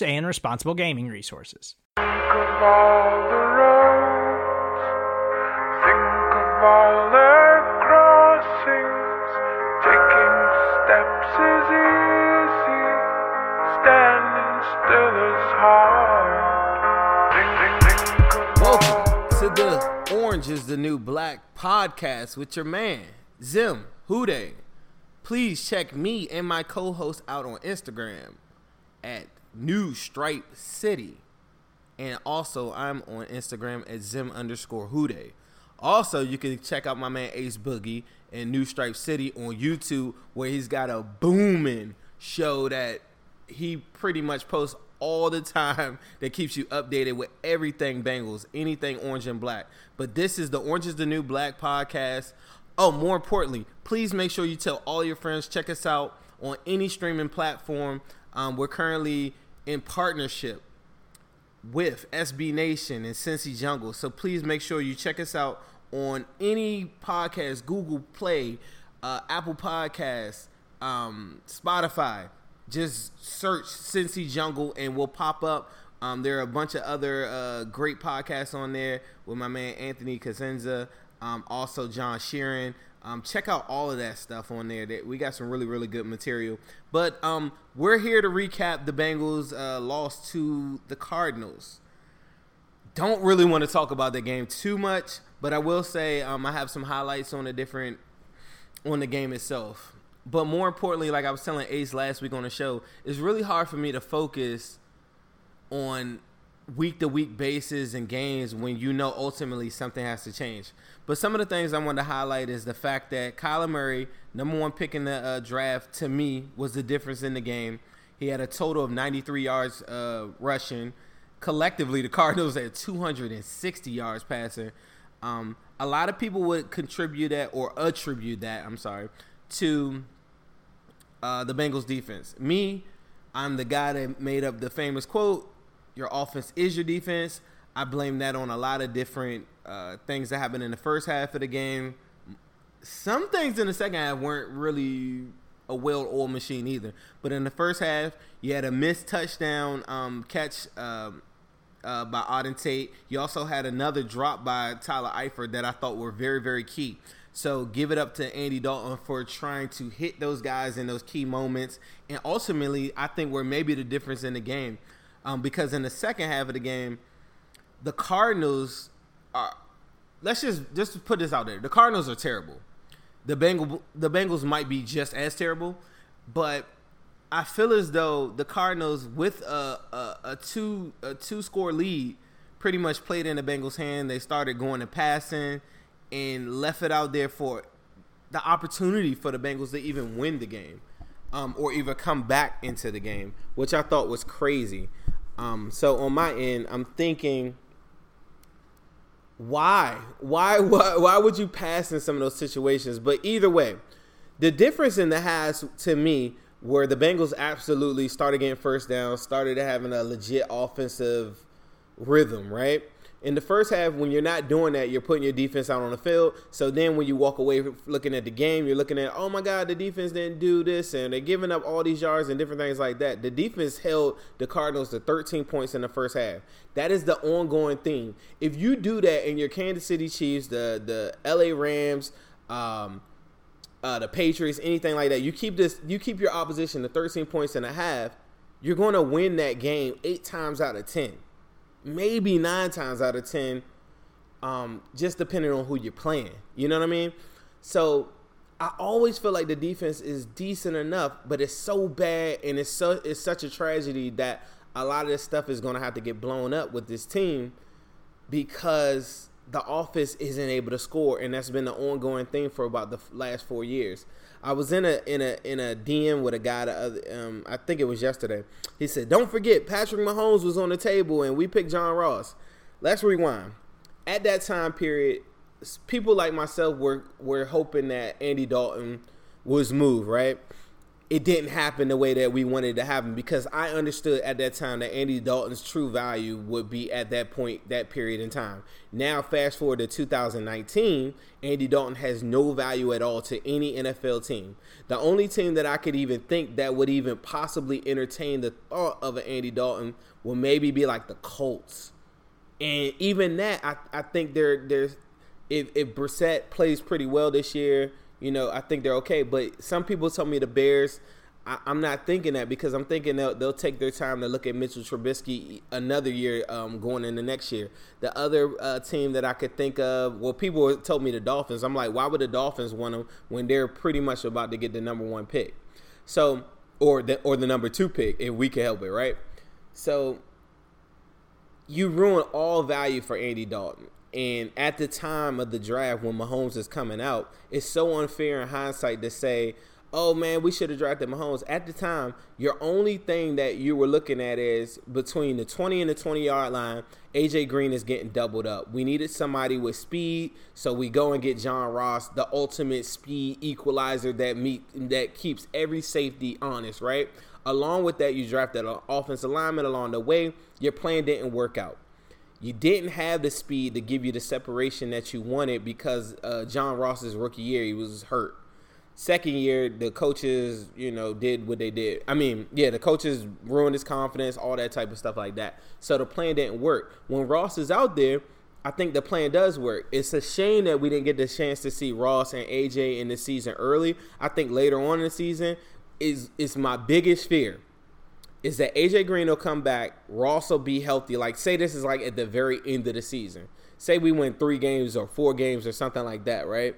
and responsible gaming resources. Welcome to the Orange is the New Black podcast with your man, Zim Hude. Please check me and my co host out on Instagram at New Stripe City. And also, I'm on Instagram at Zim underscore Hude. Also, you can check out my man Ace Boogie and New Stripe City on YouTube, where he's got a booming show that he pretty much posts all the time that keeps you updated with everything Bengals, anything orange and black. But this is the Orange is the New Black podcast. Oh, more importantly, please make sure you tell all your friends. Check us out on any streaming platform. Um, we're currently in partnership with SB Nation and Cincy Jungle. So please make sure you check us out on any podcast, Google Play, uh, Apple Podcasts, um, Spotify. Just search Cincy Jungle and we'll pop up. Um, there are a bunch of other uh, great podcasts on there with my man Anthony Cosenza, um, also John Sheeran. Um, check out all of that stuff on there. That we got some really really good material. But um, we're here to recap the Bengals' uh, loss to the Cardinals. Don't really want to talk about the game too much, but I will say um, I have some highlights on the different on the game itself. But more importantly, like I was telling Ace last week on the show, it's really hard for me to focus on week to week basis and games when you know ultimately something has to change. But some of the things I want to highlight is the fact that Kyler Murray, number one pick in the uh, draft, to me was the difference in the game. He had a total of 93 yards uh, rushing. Collectively, the Cardinals had 260 yards passing. Um, a lot of people would contribute that or attribute that, I'm sorry, to uh, the Bengals defense. Me, I'm the guy that made up the famous quote, your offense is your defense. I blame that on a lot of different uh, things that happened in the first half of the game. Some things in the second half weren't really a well-oiled machine either. But in the first half, you had a missed touchdown um, catch um, uh, by Auden Tate. You also had another drop by Tyler Eifert that I thought were very, very key. So give it up to Andy Dalton for trying to hit those guys in those key moments. And ultimately, I think where maybe the difference in the game. Um, because in the second half of the game, the Cardinals are. Let's just just put this out there. The Cardinals are terrible. The Bengal the Bengals might be just as terrible, but I feel as though the Cardinals, with a a, a two a two score lead, pretty much played in the Bengals' hand. They started going to passing and left it out there for the opportunity for the Bengals to even win the game, um, or even come back into the game, which I thought was crazy. Um, so on my end, I'm thinking, why, why, why, why would you pass in some of those situations? But either way, the difference in the halves to me where the Bengals absolutely started getting first down, started having a legit offensive rhythm, right? In the first half, when you're not doing that, you're putting your defense out on the field. So then when you walk away looking at the game, you're looking at, oh my God, the defense didn't do this, and they're giving up all these yards and different things like that. The defense held the Cardinals to 13 points in the first half. That is the ongoing theme. If you do that in your Kansas City Chiefs, the the LA Rams, um, uh, the Patriots, anything like that. You keep this, you keep your opposition to 13 points and a half. You're going to win that game eight times out of ten, maybe nine times out of ten, um, just depending on who you're playing. You know what I mean? So I always feel like the defense is decent enough, but it's so bad and it's so it's such a tragedy that a lot of this stuff is to have to get blown up with this team because the office isn't able to score, and that's been the ongoing thing for about the last four years. I was in a in a in a DM with a guy the um, I think it was yesterday. He said, "Don't forget, Patrick Mahomes was on the table, and we picked John Ross." Let's rewind. At that time period, people like myself were were hoping that Andy Dalton was moved, right? It didn't happen the way that we wanted to happen because I understood at that time that Andy Dalton's true value would be at that point, that period in time. Now, fast forward to 2019, Andy Dalton has no value at all to any NFL team. The only team that I could even think that would even possibly entertain the thought of an Andy Dalton would maybe be like the Colts. And even that, I, I think they're, there's if, if Brissett plays pretty well this year, you know, I think they're okay. But some people tell me the Bears. I, am not thinking that because I'm thinking they'll, they'll take their time to look at Mitchell Trubisky another year um, going into next year. The other uh, team that I could think of, well, people told me the Dolphins. I'm like, why would the Dolphins want them when they're pretty much about to get the number one pick? So, or the or the number two pick if we can help it, right? So, you ruin all value for Andy Dalton. And at the time of the draft, when Mahomes is coming out, it's so unfair in hindsight to say, oh man, we should have drafted Mahomes. At the time, your only thing that you were looking at is between the 20 and the 20 yard line, AJ Green is getting doubled up. We needed somebody with speed, so we go and get John Ross, the ultimate speed equalizer that meet that keeps every safety honest, right? Along with that, you drafted an offensive lineman along the way. Your plan didn't work out you didn't have the speed to give you the separation that you wanted because uh, John Ross's rookie year he was hurt. Second year, the coaches, you know, did what they did. I mean, yeah, the coaches ruined his confidence, all that type of stuff like that. So the plan didn't work. When Ross is out there, I think the plan does work. It's a shame that we didn't get the chance to see Ross and AJ in the season early. I think later on in the season is is my biggest fear is that AJ Green will come back, Ross will be healthy. Like, say this is like at the very end of the season. Say we win three games or four games or something like that, right?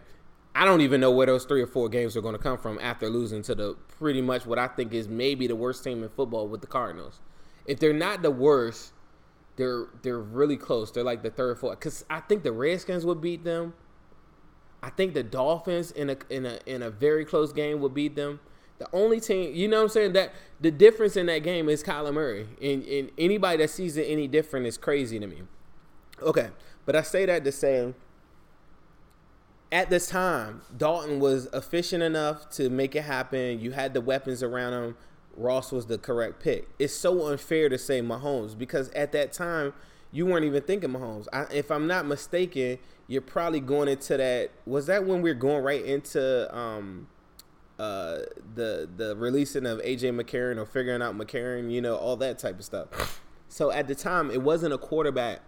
I don't even know where those three or four games are going to come from after losing to the pretty much what I think is maybe the worst team in football with the Cardinals. If they're not the worst, they're they're really close. They're like the third, fourth. Because I think the Redskins would beat them. I think the Dolphins in a in a in a very close game would beat them. The only team, you know what I'm saying? That the difference in that game is Kyler Murray. And, and anybody that sees it any different is crazy to me. Okay. But I say that to say at this time, Dalton was efficient enough to make it happen. You had the weapons around him. Ross was the correct pick. It's so unfair to say Mahomes because at that time you weren't even thinking Mahomes. I, if I'm not mistaken, you're probably going into that. Was that when we are going right into um, uh, the the releasing of AJ McCarron or figuring out McCarron, you know, all that type of stuff. So at the time, it wasn't a quarterback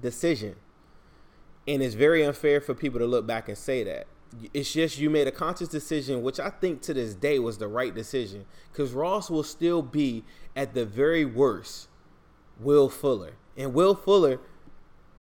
decision, and it's very unfair for people to look back and say that. It's just you made a conscious decision, which I think to this day was the right decision, because Ross will still be at the very worst Will Fuller, and Will Fuller.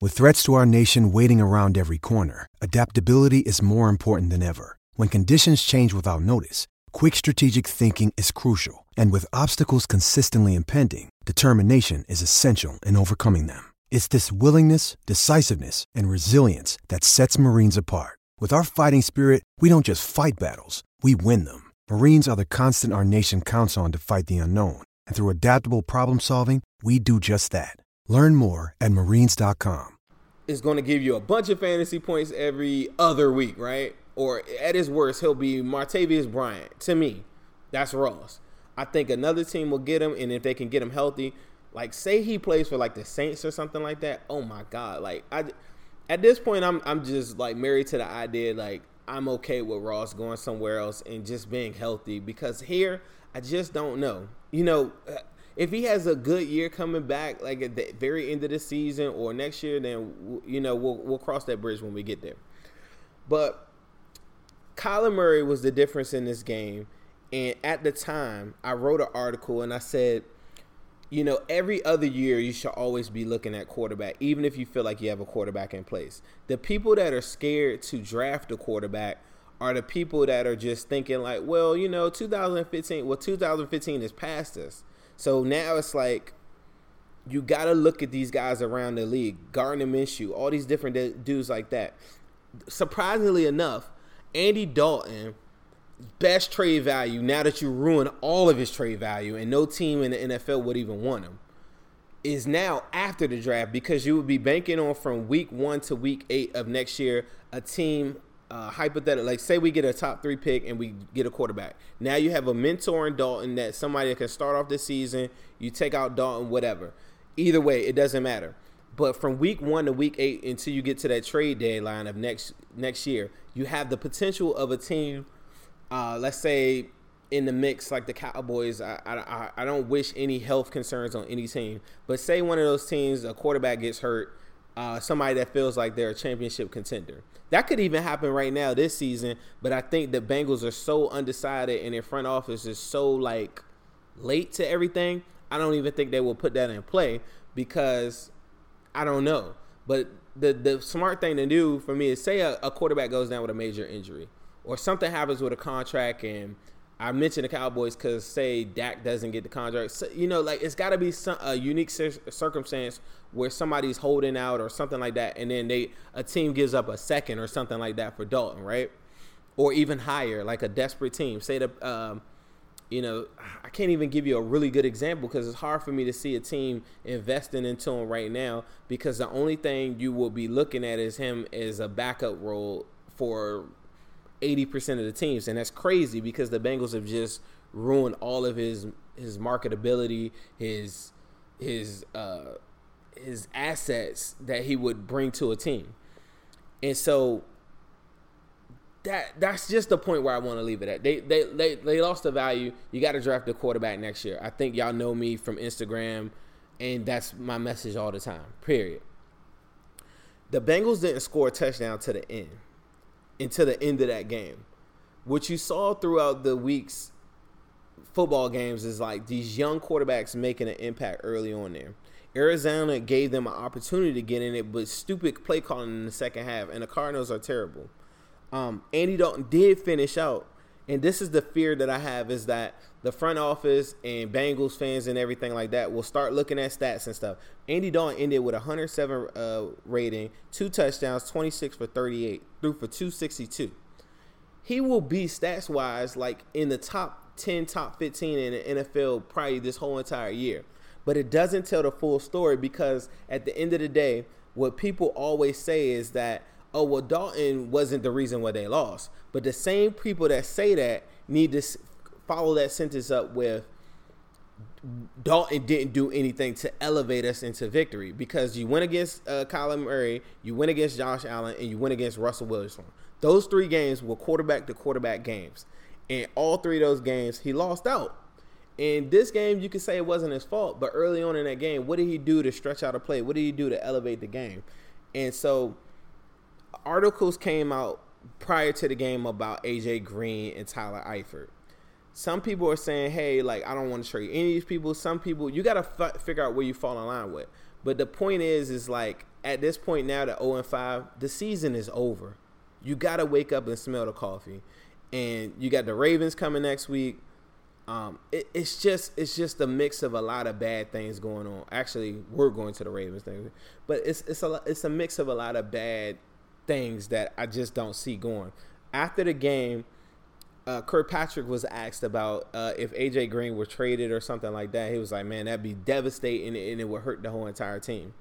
With threats to our nation waiting around every corner, adaptability is more important than ever. When conditions change without notice, quick strategic thinking is crucial. And with obstacles consistently impending, determination is essential in overcoming them. It's this willingness, decisiveness, and resilience that sets Marines apart. With our fighting spirit, we don't just fight battles, we win them. Marines are the constant our nation counts on to fight the unknown. And through adaptable problem solving, we do just that. Learn more at marines.com. It's going to give you a bunch of fantasy points every other week, right? Or at his worst, he'll be Martavis Bryant. To me, that's Ross. I think another team will get him, and if they can get him healthy, like say he plays for like the Saints or something like that. Oh my God! Like I, at this point, I'm I'm just like married to the idea like I'm okay with Ross going somewhere else and just being healthy because here I just don't know. You know, uh, if he has a good year coming back, like at the very end of the season or next year, then you know we'll we'll cross that bridge when we get there. But Kyler Murray was the difference in this game. And at the time, I wrote an article and I said, you know, every other year you should always be looking at quarterback, even if you feel like you have a quarterback in place. The people that are scared to draft a quarterback are the people that are just thinking like, well, you know, 2015, well, 2015 is past us. So now it's like you got to look at these guys around the league, Gardner Minshew, all these different dudes like that. Surprisingly enough, Andy Dalton, best trade value now that you ruin all of his trade value and no team in the NFL would even want him, is now after the draft because you would be banking on from week one to week eight of next year a team uh, hypothetical, like say we get a top three pick and we get a quarterback. Now you have a mentor in Dalton that somebody that can start off the season. You take out Dalton, whatever. Either way, it doesn't matter. But from week one to week eight until you get to that trade deadline of next next year, you have the potential of a team. Uh, let's say in the mix like the Cowboys. I, I I don't wish any health concerns on any team, but say one of those teams a quarterback gets hurt uh, somebody that feels like they're a championship contender. That could even happen right now this season, but I think the Bengals are so undecided and their front office is so like late to everything. I don't even think they will put that in play because I don't know. But the the smart thing to do for me is say a, a quarterback goes down with a major injury or something happens with a contract and I mentioned the Cowboys because say Dak doesn't get the contract. So, you know, like it's got to be some a unique circumstance where somebody's holding out or something like that, and then they a team gives up a second or something like that for Dalton, right? Or even higher, like a desperate team. Say the, um, you know, I can't even give you a really good example because it's hard for me to see a team investing into him right now because the only thing you will be looking at is him as a backup role for 80% of the teams and that's crazy because the Bengals have just ruined all of his his marketability, his his uh his assets that he would bring to a team. And so that that's just the point where I want to leave it at. They they they, they lost the value. You got to draft a quarterback next year. I think y'all know me from Instagram and that's my message all the time. Period. The Bengals didn't score a touchdown to the end until the end of that game. What you saw throughout the week's football games is like these young quarterbacks making an impact early on there. Arizona gave them an opportunity to get in it, but stupid play calling in the second half, and the Cardinals are terrible. Um, Andy Dalton did finish out, and this is the fear that I have is that the front office and Bengals fans and everything like that will start looking at stats and stuff. Andy Dalton ended with a 107 uh, rating, two touchdowns, 26 for 38, threw for 262. He will be stats wise like in the top 10, top 15 in the NFL probably this whole entire year. But it doesn't tell the full story because at the end of the day, what people always say is that, oh, well, Dalton wasn't the reason why they lost. But the same people that say that need to follow that sentence up with Dalton didn't do anything to elevate us into victory because you went against uh, Kyler Murray, you went against Josh Allen, and you went against Russell Wilson. Those three games were quarterback to quarterback games. And all three of those games, he lost out. In this game, you could say it wasn't his fault, but early on in that game, what did he do to stretch out a play? What did he do to elevate the game? And so articles came out prior to the game about AJ Green and Tyler Eifert some people are saying, hey, like, I don't want to trade any of these people. Some people, you got to f- figure out where you fall in line with. But the point is, is like, at this point now, the 0 and 5, the season is over. You got to wake up and smell the coffee. And you got the Ravens coming next week. Um, it, it's just it's just a mix of a lot of bad things going on. Actually, we're going to the Ravens thing, but it's it's a it's a mix of a lot of bad things that I just don't see going. After the game, uh, Kirkpatrick was asked about uh, if AJ Green were traded or something like that. He was like, "Man, that'd be devastating, and it would hurt the whole entire team."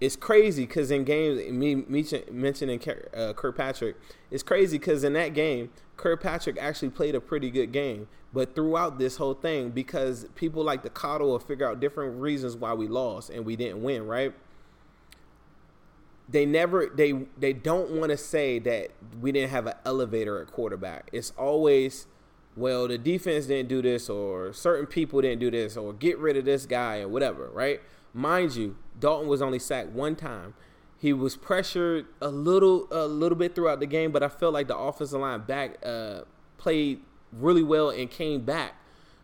It's crazy because in games, me, me mentioning uh, Kirkpatrick, it's crazy because in that game, Kirkpatrick actually played a pretty good game. But throughout this whole thing, because people like to coddle or figure out different reasons why we lost and we didn't win, right? They never they they don't want to say that we didn't have an elevator at quarterback. It's always well the defense didn't do this or certain people didn't do this or get rid of this guy or whatever, right? Mind you, Dalton was only sacked one time. He was pressured a little a little bit throughout the game, but I felt like the offensive line back uh, played really well and came back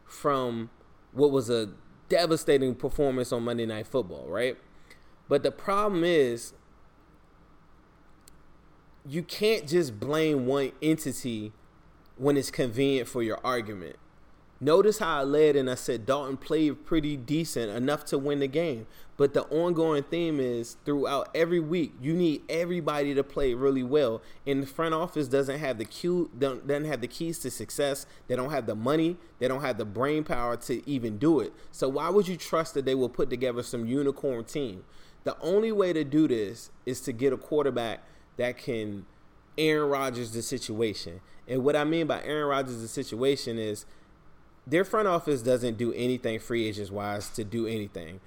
from what was a devastating performance on Monday Night Football, right? But the problem is you can't just blame one entity when it's convenient for your argument. Notice how I led and I said Dalton played pretty decent enough to win the game. But the ongoing theme is throughout every week, you need everybody to play really well. And the front office doesn't have the cue, doesn't have the keys to success. They don't have the money. They don't have the brain power to even do it. So why would you trust that they will put together some unicorn team? The only way to do this is to get a quarterback that can Aaron Rodgers the situation. And what I mean by Aaron Rodgers the situation is their front office doesn't do anything free agents wise to do anything.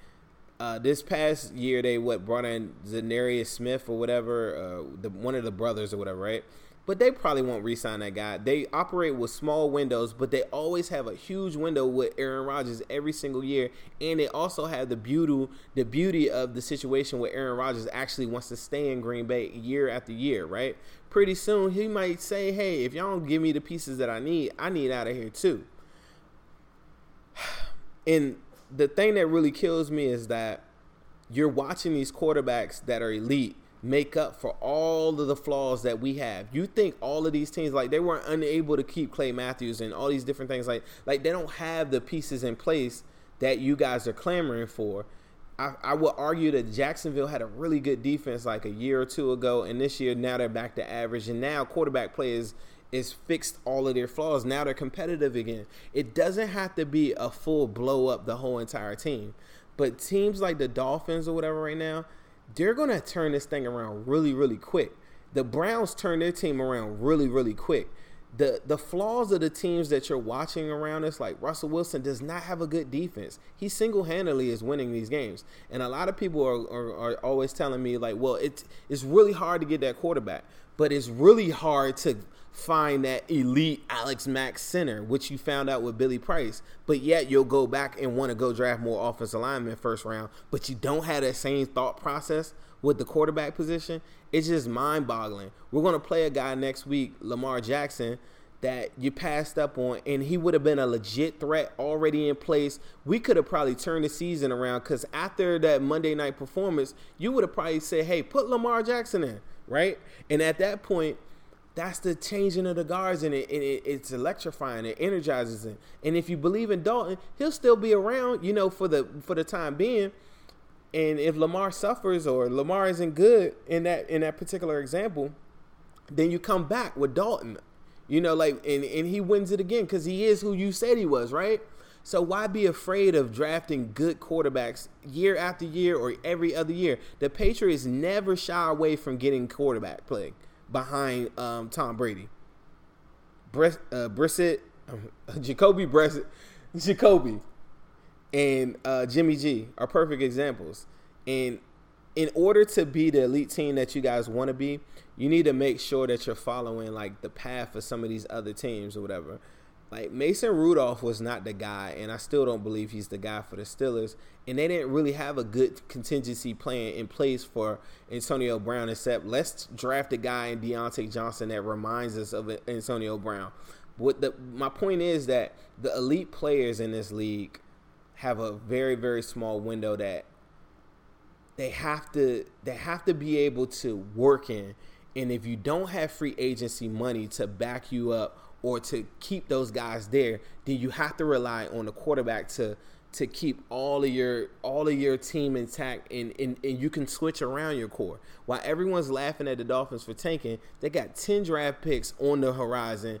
Uh, this past year, they what brought in Za'Darius Smith or whatever, uh, the one of the brothers or whatever, right? But they probably won't re-sign that guy. They operate with small windows, but they always have a huge window with Aaron Rodgers every single year, and they also have the beauty, the beauty of the situation where Aaron Rodgers actually wants to stay in Green Bay year after year, right? Pretty soon, he might say, "Hey, if y'all don't give me the pieces that I need, I need out of here too." And the thing that really kills me is that you're watching these quarterbacks that are elite make up for all of the flaws that we have. You think all of these teams like they weren't unable to keep Clay Matthews and all these different things like like they don't have the pieces in place that you guys are clamoring for. I, I would argue that Jacksonville had a really good defense like a year or two ago, and this year now they're back to average, and now quarterback play is is fixed all of their flaws. Now they're competitive again. It doesn't have to be a full blow up the whole entire team. But teams like the Dolphins or whatever right now, they're going to turn this thing around really, really quick. The Browns turn their team around really, really quick. The the flaws of the teams that you're watching around us, like Russell Wilson, does not have a good defense. He single handedly is winning these games, and a lot of people are, are, are always telling me like, well, it's it's really hard to get that quarterback, but it's really hard to find that elite Alex Mack center, which you found out with Billy Price. But yet you'll go back and want to go draft more offensive linemen first round, but you don't have that same thought process with the quarterback position. It's just mind boggling. We're gonna play a guy next week, Lamar Jackson, that you passed up on, and he would have been a legit threat already in place. We could have probably turned the season around because after that Monday night performance, you would have probably said, "Hey, put Lamar Jackson in." Right, and at that point, that's the changing of the guards and, it, it, it's electrifying it energizes him and if you believe in dalton he'll still be around you know for the for the time being and if lamar suffers or lamar isn't good in that in that particular example then you come back with dalton you know like and, and he wins it again because he is who you said he was right? So why be afraid of drafting good quarterbacks year after year or every other year? The patriots never shy away from getting quarterback play behind um, Tom Brady. Brett, uh, Brissett, Jacoby Brissett, Jacoby, and uh, Jimmy G are perfect examples. And in order to be the elite team that you guys want to be, you need to make sure that you're following like the path of some of these other teams or whatever. Like Mason Rudolph was not the guy, and I still don't believe he's the guy for the Steelers. And they didn't really have a good contingency plan in place for Antonio Brown, except let's draft a guy in Diontae Johnson that reminds us of Antonio Brown. What the my point is that the elite players in this league have a very very small window that they have to they have to be able to work in. And if you don't have free agency money to back you up or to keep those guys there, then you have to rely on the quarterback to to keep all of your all of your team intact and, and, and you can switch around your core. While everyone's laughing at the Dolphins for tanking, they got 10 draft picks on the horizon.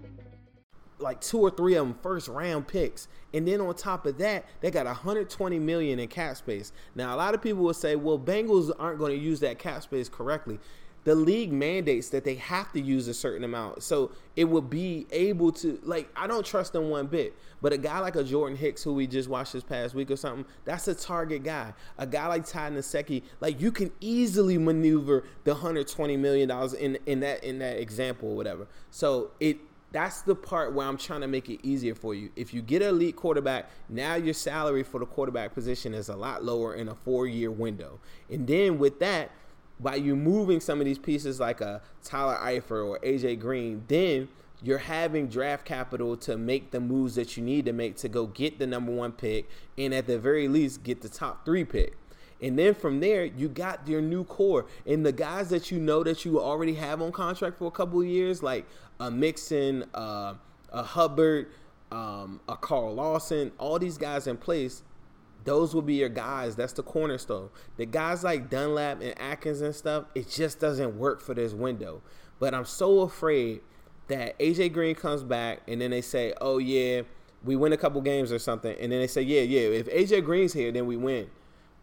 like two or three of them first round picks. And then on top of that, they got 120 million in cap space. Now a lot of people will say, well, Bengals aren't going to use that cap space correctly. The league mandates that they have to use a certain amount. So it will be able to like I don't trust them one bit. But a guy like a Jordan Hicks who we just watched this past week or something, that's a target guy. A guy like Ty Nsekhe, like you can easily maneuver the 120 million dollars in in that in that example or whatever. So it that's the part where I'm trying to make it easier for you. If you get an elite quarterback, now your salary for the quarterback position is a lot lower in a four year window. And then with that, by you moving some of these pieces like a Tyler Eifert or AJ Green, then you're having draft capital to make the moves that you need to make to go get the number one pick and at the very least get the top three pick. And then from there, you got your new core. And the guys that you know that you already have on contract for a couple of years, like a Mixon, uh, a Hubbard, um, a Carl Lawson, all these guys in place, those will be your guys. That's the cornerstone. The guys like Dunlap and Atkins and stuff, it just doesn't work for this window. But I'm so afraid that AJ Green comes back and then they say, oh, yeah, we win a couple games or something. And then they say, yeah, yeah, if AJ Green's here, then we win.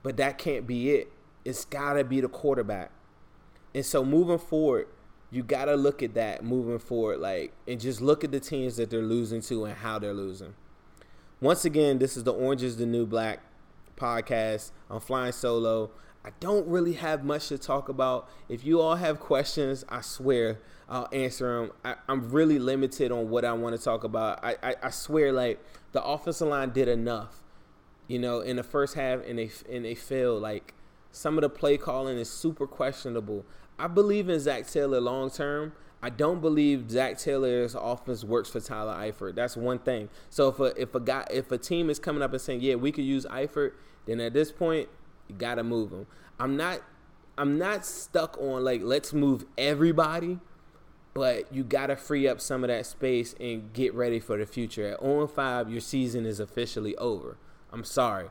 But that can't be it. It's got to be the quarterback. And so moving forward, you got to look at that moving forward, like, and just look at the teams that they're losing to and how they're losing. Once again, this is the Orange is the New Black podcast. I'm flying solo. I don't really have much to talk about. If you all have questions, I swear I'll answer them. I, am really limited on what I want to talk about. I, I, I swear, like, the offensive line did enough you know, in the first half, and they and they failed. Like some of the play calling is super questionable. I believe in Zac Taylor long term. I don't believe Zac Taylor's offense works for Tyler Eifert. That's one thing. So if a if a guy if a team is coming up and saying, yeah, we could use Eifert, then at this point you gotta move him. I'm not I'm not stuck on like let's move everybody, but you gotta free up some of that space and get ready for the future. At 0 5, your season is officially over. I'm sorry.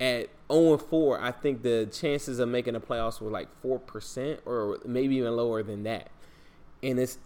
At 0 4, I think the chances of making the playoffs were like 4% or maybe even lower than that. And it's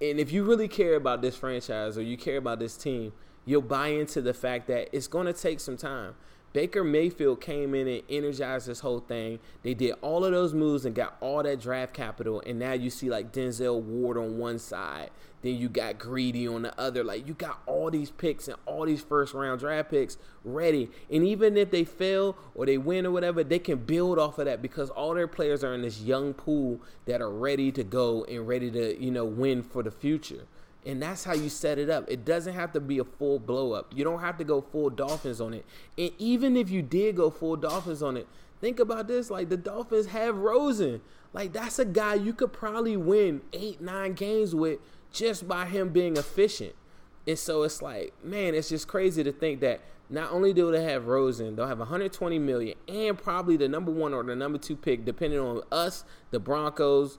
and if you really care about this franchise or you care about this team, you'll buy into the fact that it's going to take some time. Baker Mayfield came in and energized this whole thing. They did all of those moves and got all that draft capital. And now you see like Denzel Ward on one side. Then you got Greedy on the other. Like you got all these picks and all these first round draft picks ready. And even if they fail or they win or whatever, they can build off of that because all their players are in this young pool that are ready to go and ready to, you know, win for the future. And that's how you set it up. It doesn't have to be a full blow up. You don't have to go full Dolphins on it. And even if you did go full Dolphins on it, think about this. Like the Dolphins have Rosen. Like that's a guy you could probably win eight, nine games with just by him being efficient. And so it's like, man, it's just crazy to think that not only do they have Rosen, they'll have 120 million and probably the number one or the number two pick, depending on us, the Broncos,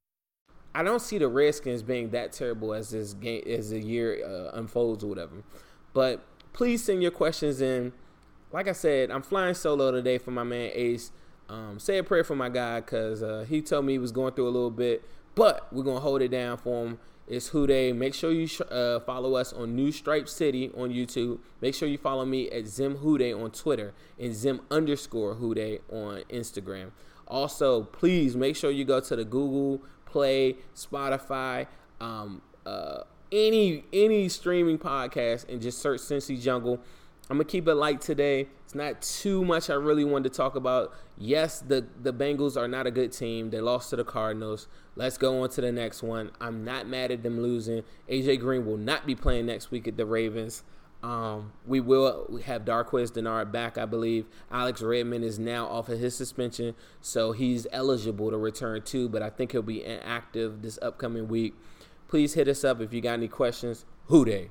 I don't see the Redskins being that terrible as this game as the year uh, unfolds or whatever. But please send your questions in. Like I said, I'm flying solo today for my man Ace. Um, say a prayer for my guy because uh, he told me he was going through a little bit, but we're gonna hold it down for him. It's Houday. Make sure you sh- uh, follow us on New Stripe City on YouTube. Make sure you follow me at Zim Houday on Twitter and Zim underscore Houday on Instagram. Also, please make sure you go to the Google Play, Spotify, um, uh, any any streaming podcast, and just search Cincy Jungle. I'm gonna keep it light today. It's not too much I really wanted to talk about. Yes, the the Bengals are not a good team. They lost to the Cardinals. Let's go on to the next one. I'm not mad at them losing. AJ Green will not be playing next week at the Ravens. Um, we will have Darqueze Dennard back, I believe. Alex Redmond is now off of his suspension, so he's eligible to return too, but I think he'll be inactive this upcoming week. Please hit us up if you got any questions. Houday.